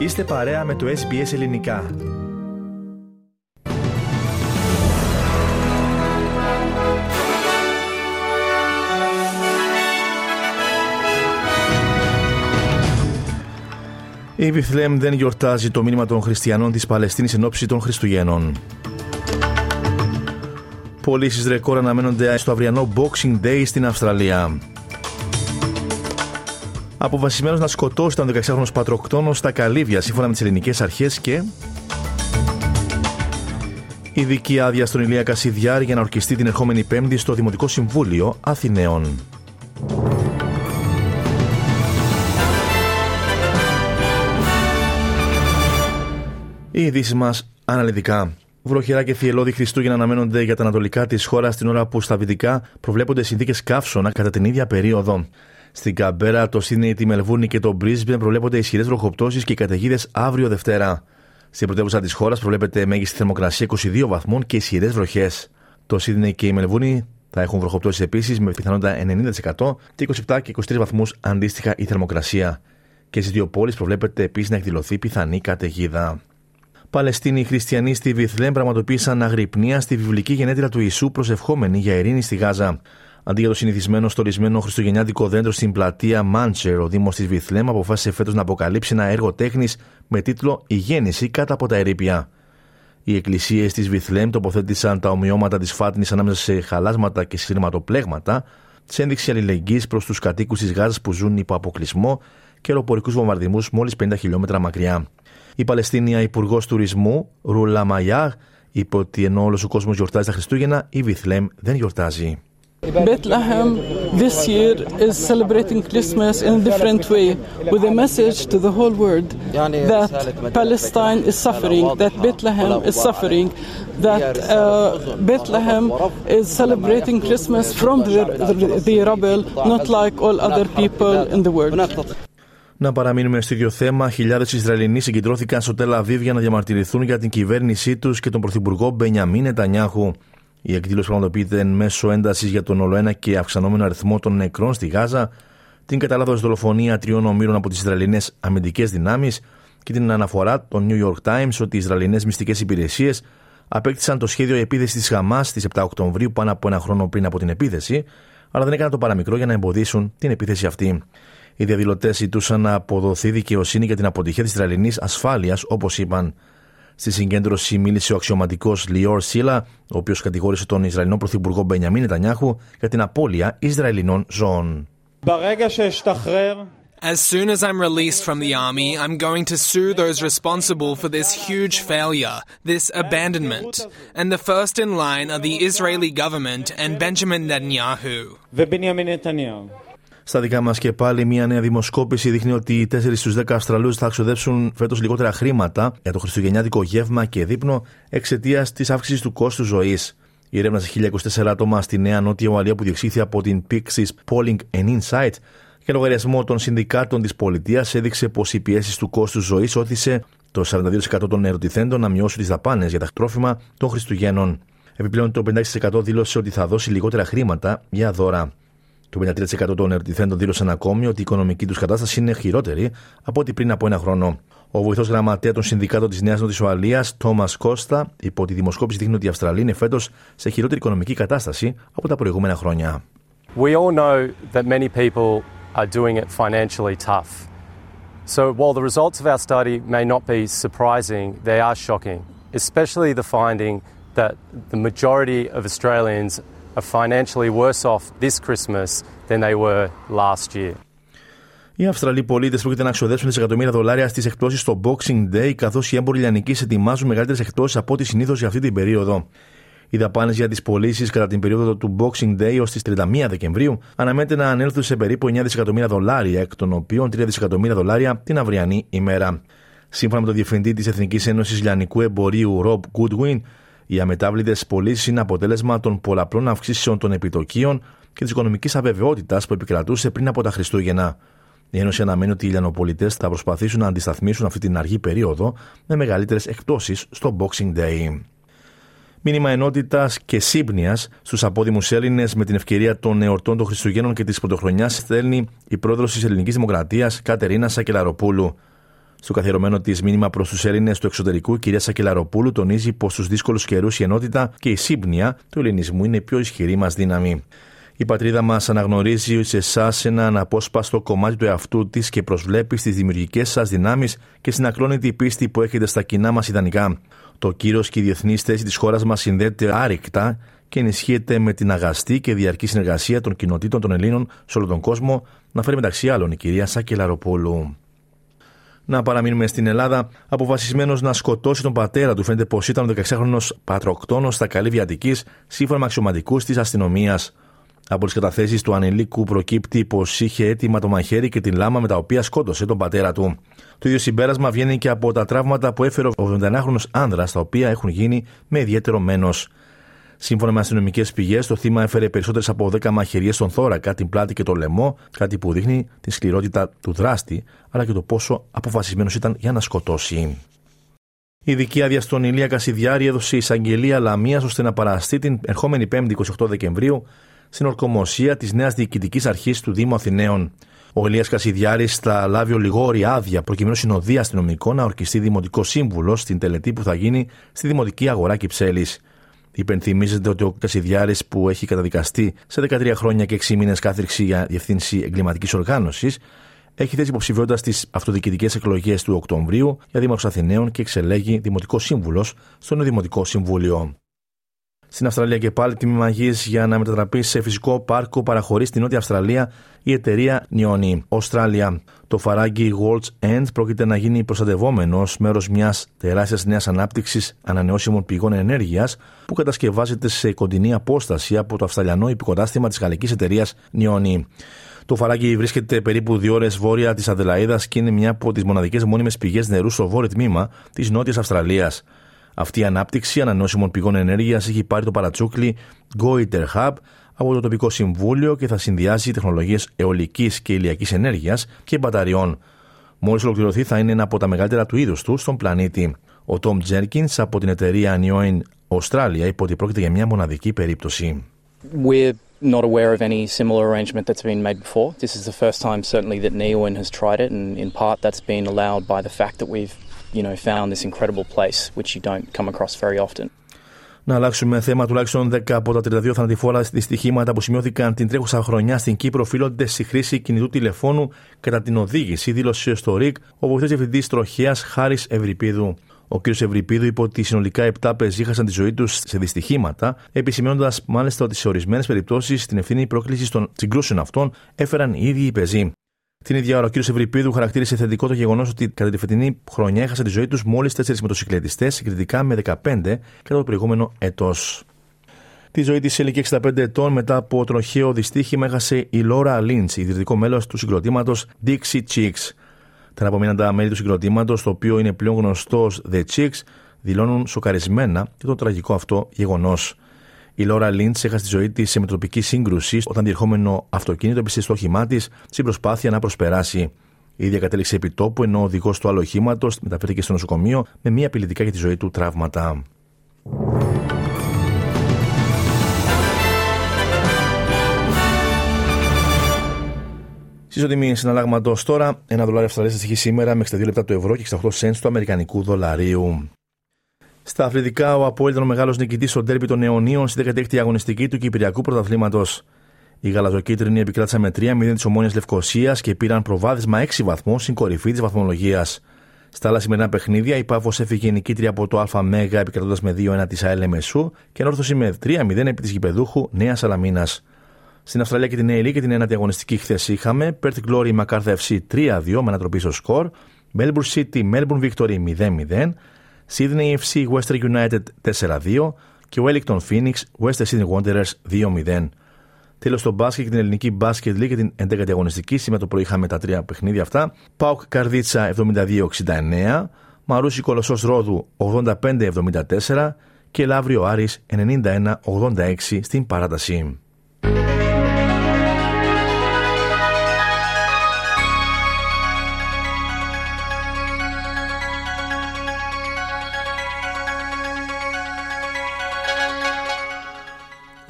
Είστε παρέα με το SBS Ελληνικά. Η Βιθλέμ δεν γιορτάζει το μήνυμα των χριστιανών της Παλαιστίνης εν ώψη των Χριστουγέννων. Πωλήσεις ρεκόρ αναμένονται στο αυριανό Boxing Day στην Αυστραλία. Αποφασισμένος να σκοτώσει τον 16χρονο πατροκτόνος στα καλύβια σύμφωνα με τις ελληνικές αρχές και. Ειδική άδεια στον Ηλία Κασιδιάρη για να ορκιστεί την ερχόμενη Πέμπτη στο Δημοτικό Συμβούλιο Αθηναίων. Οι ειδήσεις μας αναλυτικά. Βροχερά και θυελώδη Χριστούγεννα αναμένονται για τα ανατολικά της χώρας την ώρα που στα δυτικά προβλέπονται συνθήκες καύσωνα κατά την ίδια περίοδο. Στην Καμπέρα, το Σίδνεϊ, τη Μελβούρνη και το Μπρίσμπεν προβλέπονται ισχυρές βροχοπτώσεις και καταιγίδες αύριο Δευτέρα. Στην πρωτεύουσα της χώρας προβλέπεται μέγιστη θερμοκρασία 22 βαθμών και ισχυρές βροχές. Το Σίδνεϊ και η Μελβούρνη θα έχουν βροχοπτώσεις επίσης με πιθανότητα 90% και 27 και 23 βαθμούς αντίστοιχα η θερμοκρασία. Και στις δύο πόλεις προβλέπεται επίσης να εκδηλωθεί πιθανή καταιγίδα. Παλαιστίνοι χριστιανοί στη Βιθλέμ πραγματοποίησαν αγρυπνία στη βιβλική γενέτειρα του Ιησού προσευχόμενοι για ειρήνη στη Γάζα. Αντί για το συνηθισμένο στολισμένο χριστουγεννιάτικο δέντρο στην πλατεία Μάντσερ, ο Δήμος της Βιθλέμ αποφάσισε φέτος να αποκαλύψει ένα έργο τέχνης με τίτλο Η γέννηση κάτω από τα ερήπια. Οι εκκλησίες της Βιθλέμ τοποθέτησαν τα ομοιώματα της φάτνης ανάμεσα σε χαλάσματα και σειρματοπλέγματα, σε ένδειξη αλληλεγγύης προς τους κατοίκους της Γάζας που ζουν υπό αποκλεισμό και αεροπορικούς βομβαρδισμούς μόλις 50 χιλιόμετρα μακριά. Η Παλαιστίνια Υπουργός Τουρισμού, Ρούλα Μαγιάγ, είπε ότι ενώ όλος ο κόσμος γιορτάζει τα Χριστούγεννα, η Βιθλέμ δεν γιορτάζει. Bethlehem this year is celebrating Christmas in a different way with a message to the whole world that Palestine is suffering, that Bethlehem is suffering, that uh, Bethlehem is celebrating Christmas from the, the, the rubble, not like all other people in the world. Να παραμείνουμε στο ίδιο θέμα. Χιλιάδε Ισραηλινοί συγκεντρώθηκαν στο Τελαβίβ για να διαμαρτυρηθούν για την κυβέρνησή του και τον πρωθυπουργό Μπενιαμίν Νετανιάχου. Η εκδήλωση πραγματοποιείται εν μέσω έντασης για τον ολοένα και αυξανόμενο αριθμό των νεκρών στη Γάζα, την κατά δολοφονία τριών ομήρων από τις Ισραηλινές αμυντικές δυνάμεις και την αναφορά των New York Times ότι οι Ισραηλινές μυστικές υπηρεσίες απέκτησαν το σχέδιο επίθεσης της Χαμάς στις 7 Οκτωβρίου πάνω από ένα χρόνο πριν από την επίθεση, αλλά δεν έκαναν το παραμικρό για να εμποδίσουν την επίθεση αυτή. Οι διαδηλωτές ζητούσαν να αποδοθεί δικαιοσύνη για την αποτυχία της Ισραηλινής ασφάλειας, όπως είπαν. Στη συγκέντρωση μίλησε ο αξιωματικό Λιόρ Σίλα, ο οποίο κατηγόρησε τον Ισραηλινό Πρωθυπουργό Μπενιαμίν Νετανιάχου για την απώλεια Ισραηλινών ζώων. As soon as I'm released from the army, I'm going to sue those responsible for this huge failure, this abandonment. And the first in line are the Israeli government and Benjamin Netanyahu. Στα δικά μας και πάλι, μια νέα δημοσκόπηση δείχνει ότι οι 4 στους 10 Αυστραλούς θα ξοδέψουν φέτος λιγότερα χρήματα για το χριστουγεννιάτικο γεύμα και δείπνο εξαιτίας της αύξησης του κόστου ζωής. Η έρευνα σε 1024 άτομα στη Νέα Νότια Ουαλία που διεξήχθη από την Pixis Polling and Insight και λογαριασμό των συνδικάτων της πολιτείας έδειξε πως οι πιέσεις του κόστου ζωής όθησε το 42% των ερωτηθέντων να μειώσουν τις δαπάνες για τα τρόφιμα των Χριστουγέννων. Επιπλέον, το 56% δήλωσε ότι θα δώσει λιγότερα χρήματα για δώρα. Το 53% των ερωτηθέντων δήλωσαν ακόμη ότι η οικονομική τους κατάσταση είναι χειρότερη από ό,τι πριν από ένα χρόνο. Ο βοηθός γραμματέα των συνδικάτων της Νέας Νότια Ουαλία, Τόμας Κώστα, είπε ότι η δημοσκόπηση δείχνει ότι η Αυστραλία είναι φέτος σε χειρότερη οικονομική κατάσταση από τα προηγούμενα χρόνια. We all know that many people are doing it financially tough. So while the results of our study may not be surprising, they are shocking, especially the finding that the majority of Australians are financially worse off this Christmas than they were last year. Οι Αυστραλοί πολίτες πρόκειται να ξοδέψουν δισεκατομμύρια δολάρια στις εκπτώσεις στο Boxing Day, καθώς οι έμποροι λιανική ετοιμάζουν μεγαλύτερες εκπτώσεις από ό,τι συνήθως για αυτή την περίοδο. Οι δαπάνες για τις πωλήσεις κατά την περίοδο του Boxing Day ως τις 31 Δεκεμβρίου αναμένεται να ανέλθουν σε περίπου 9 δισεκατομμύρια δολάρια, εκ των οποίων 3 δισεκατομμύρια δολάρια την αυριανή ημέρα. Σύμφωνα με τον Διευθυντή της Εθνικής Ένωσης Λιανικού Εμπορίου, Rob Goodwin, οι αμετάβλητες πωλήσεις είναι αποτέλεσμα των πολλαπλών αυξήσεων των επιτοκίων και της οικονομικής αβεβαιότητας που επικρατούσε πριν από τα Χριστούγεννα. Η Ένωση αναμένει ότι οι λιανοπολιτέ θα προσπαθήσουν να αντισταθμίσουν αυτή την αργή περίοδο με μεγαλύτερες εκπτώσεις στο Boxing Day. Μήνυμα ενότητας και σύμπνοιας στους απόδημους Έλληνες με την ευκαιρία των εορτών των Χριστουγέννων και της Πρωτοχρονιάς στέλνει η πρόεδρο της Ελληνικής Δημοκρατίας Κατερίνα Σακελαροπούλου. Στο καθιερωμένο της μήνυμα προς τους Έλληνες του εξωτερικού, η κυρία Σακελαροπούλου τονίζει πως στους δύσκολους καιρούς η ενότητα και η σύμπνοια του ελληνισμού είναι η πιο ισχυρή μας δύναμη. Η πατρίδα μας αναγνωρίζει σε εσάς ένα αναπόσπαστο κομμάτι του εαυτού της και προσβλέπει στις δημιουργικές σας δυνάμεις και στην ακλόνητη πίστη που έχετε στα κοινά μας ιδανικά. Το κύριο και η διεθνή θέση της χώρας μας συνδέεται άρρηκτα και ενισχύεται με την αγαστή και διαρκή συνεργασία των κοινοτήτων των Ελλήνων σε όλο τον κόσμο, να φέρει μεταξύ άλλων η κυρία Σάκελαροπούλου. Να παραμείνουμε στην Ελλάδα. Αποφασισμένος να σκοτώσει τον πατέρα του, φαίνεται πως ήταν ο 16χρονο πατροκτόνος στα καλύβια Αττικής, σύμφωνα με αξιωματικούς της αστυνομίας. Από τις καταθέσεις του ανηλίκου προκύπτει πως είχε έτοιμα το μαχαίρι και την λάμα με τα οποία σκότωσε τον πατέρα του. Το ίδιο συμπέρασμα βγαίνει και από τα τραύματα που έφερε ο 81χρονο άνδρας, τα οποία έχουν γίνει με ιδιαίτερο μένος. Σύμφωνα με αστυνομικές πηγές, το θύμα έφερε περισσότερες από 10 μαχαιριές στον θώρακα, την πλάτη και το λαιμό, κάτι που δείχνει τη σκληρότητα του δράστη, αλλά και το πόσο αποφασισμένος ήταν για να σκοτώσει. Η ειδική άδεια στον Ηλία Κασιδιάρη έδωσε εισαγγελία Λαμίας ώστε να παραστεί την ερχόμενη 5η 28 Δεκεμβρίου στην ορκομοσία της νέας διοικητικής αρχής του Δήμου Αθηναίων. Ο Ηλίας Κασιδιάρης θα λάβει ολιγόρη άδεια προκειμένου συνοδεία αστυνομικών να ορκιστεί δημοτικό σύμβουλο στην τελετή που θα γίνει στη Δημοτική Αγορά Κυψέλης. Υπενθυμίζεται ότι ο Κασιδιάρης, που έχει καταδικαστεί σε 13 χρόνια και 6 μήνες κάθριξη για διευθύνση εγκληματικής οργάνωσης, έχει θέσει υποψηφιότητα στις αυτοδιοικητικές εκλογές του Οκτωβρίου για Δήμαρχος Αθηναίων και εξελέγει Δημοτικός Σύμβουλος στο Δημοτικό Συμβούλιο. Στην Αυστραλία και πάλι τιμή γη για να μετατραπεί σε φυσικό πάρκο παραχωρεί στην Νότια Αυστραλία η εταιρεία Νιόνι Australia. Το φαράγγι World's End πρόκειται να γίνει προστατευόμενος μέρος μιας τεράστιας νέας ανάπτυξης ανανεώσιμων πηγών ενέργειας που κατασκευάζεται σε κοντινή απόσταση από το Αυστραλιανό υπηκοτάστημα της γαλλικής εταιρείας Νιόνι. Το φαράγγι βρίσκεται περίπου δύο ώρες βόρεια της Αδελαίδας και είναι μια από τις μοναδικές μόνιμες πηγές νερού στο βόρειο τμήμα της Νότιας Αυστραλίας. Αυτή η ανάπτυξη ανανεώσιμων πηγών ενέργειας έχει πάρει το παρατσούκλι Goiter Hub από το τοπικό συμβούλιο και θα συνδυάσει τεχνολογίες αιωλικής και ηλιακής ενέργειας και μπαταριών. Μόλις ολοκληρωθεί, θα είναι ένα από τα μεγαλύτερα του είδους του στον πλανήτη. Ο Tom Jenkins από την εταιρεία Neoin Australia είπε ότι πρόκειται για μια μοναδική περίπτωση. We're not aware of any similar arrangement that's been made before. This is the first time, certainly, that Neoin has tried it, and in part that's been allowed by the fact that we've you know, found this incredible place, which you don't come across very often. Να αλλάξουμε θέμα. Τουλάχιστον 10 από τα 32 θανατηφόρα δυστυχήματα που σημειώθηκαν την τρέχουσα χρονιά στην Κύπρο οφείλονται στη χρήση κινητού τηλεφώνου κατά την οδήγηση, δήλωσε στο ΡΙΚ ο βοηθός διευθυντής τροχέα Χάρης Ευρυπίδου. Ο κ. Ευρυπίδου είπε ότι συνολικά 7 πεζοί χάσαν τη ζωή τους σε δυστυχήματα, επισημένοντα μάλιστα ότι σε ορισμένες περιπτώσεις την ευθύνη πρόκλησης των συγκρούσεων αυτών έφεραν οι ίδιοι οι πεζοί. Την ίδια ώρα, ο κ. Ευρυπίδου χαρακτήρισε θετικό το γεγονός ότι κατά τη φετινή χρονιά έχασαν τη ζωή τους μόλις 4 μοτοσυκλετιστές, συγκριτικά με 15 κατά το προηγούμενο έτος. Τη ζωή της σε ηλικία 65 ετών μετά από τροχαίο δυστύχημα έχασε η Λόρα Λίντς, ιδρυτικό μέλος του συγκροτήματος Dixie Chicks. Τα αναπομείναντα μέλη του συγκροτήματος, το οποίο είναι πλέον γνωστός The Chicks, δηλώνουν σοκαρισμένα για το τραγικό αυτό γεγονός. Η Λόρα Λίντς έχασε τη ζωή της σε μετροπική σύγκρουση όταν διερχόμενο αυτοκίνητο έπεσε στο όχημά της στην προσπάθεια να προσπεράσει. Η ίδια κατέληξε επί τόπου, ενώ ο οδηγός του άλλου οχήματος μεταφέρθηκε στο νοσοκομείο με μία απειλητικά για τη ζωή του τραύματα. Συσοτιμή συναλλάγματος τώρα, ένα δολάριο Αυστραλίας στοιχεί σήμερα με 62 λεπτά του ευρώ και 68 cents του Αμερικανικού δολαρίου. Στα αθλητικά, ο Απόλυτο ήταν ο μεγάλος νικητής στο τέρπι των αιωνίων στη 16η αγωνιστική του Κυπριακού Πρωταθλήματος. Οι γαλαζοκίτρινοι επικράτησαν με 3-0 της Ομόνιας Λευκοσίας και πήραν προβάδισμα 6 βαθμών στην κορυφή της βαθμολογίας. Στα άλλα σημερινά παιχνίδια, η Πάφος έφυγε νικήτρια από το ΑΜ επικρατώντας με 2-1 της ΑΕΛ Μεσού και ενόρθωσε με 3-0 επί της γηπεδούχου Νέας Σαλαμίνας. Στην Αυστραλία και την ΑΕΛ και την ένατη αγωνιστική χθες είχαμε Perth Glory Μακάρθα FC 3-2 με ανατροπή στο σκορ, Melbourne City Melbourne Victory 0-0, Sydney FC Western United 4-2 και Wellington Phoenix Western Sydney Wanderers 2-0. Τέλος στο μπάσκετ και την ελληνική μπάσκετ λίγη και την 11η αγωνιστική. Σήμερα το πρωί είχαμε τα τρία παιχνίδια αυτά. Πάουκ Καρδίτσα 72-69, Μαρούσι Κολοσσός Ρόδου 85-74 και Λαύριο Άρης 91-86 στην παράταση.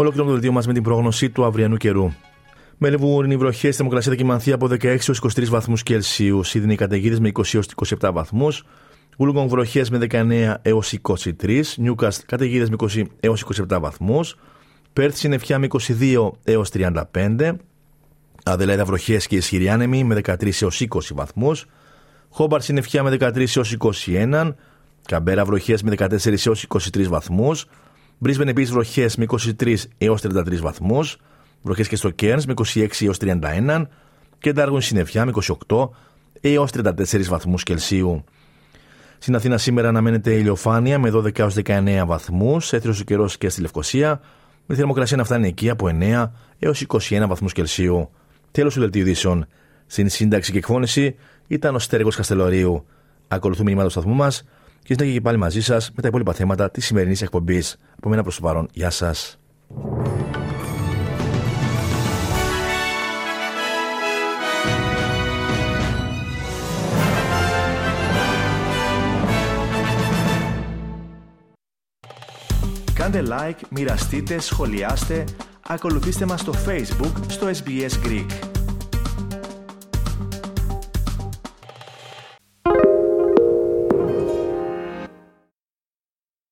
Ολοκληρώνουμε το δελτίο μας με την πρόγνωση του αυριανού καιρού. Μέλβουρν οι βροχές στη Δημοκρασία δοκιμανθεί από 16 έως 23 βαθμούς Κελσίου. Σίδνεϊ καταιγίδες με 20 έως 27 βαθμούς. Βούλγον βροχές με 19 έως 23. Νιούκαστ καταιγίδες με 20 έως 27 βαθμούς. Πέρθ συννεφιά με 22 έως 35. Αδελαίδα βροχές και ισχυρή άνεμη με 13 έως 20 βαθμούς. Χόμπαρ συννεφιά με 13 έως 21. Καμπέρα βροχές με 14 έως 23 βαθμούς. Μπρίσβεν επίσης βροχές με 23 έως 33 βαθμούς. Βροχές και στο Κέρν με 26 έως 31. Και Ντάργον συννεφιά με 28 έως 34 βαθμούς Κελσίου. Στην Αθήνα σήμερα αναμένεται ηλιοφάνεια με 12 έως 19 βαθμούς, έθριος ο καιρός και στη Λευκοσία, με θερμοκρασία να φτάνει εκεί από 9 έως 21 βαθμούς Κελσίου. Τέλος του δελτίου ειδήσεων. Στην σύνταξη και εκφώνηση ήταν ο Στέργο Καστελωρίου. Ακολουθούμε μηνύματα του σταθμού μας και συνέχεια και πάλι μαζί σας με τα υπόλοιπα θέματα της σημερινής εκπομπής. Από μένα προς το παρόν, γεια σας. Κάντε like, μοιραστείτε, σχολιάστε, ακολουθήστε μας στο Facebook, στο SBS Greek.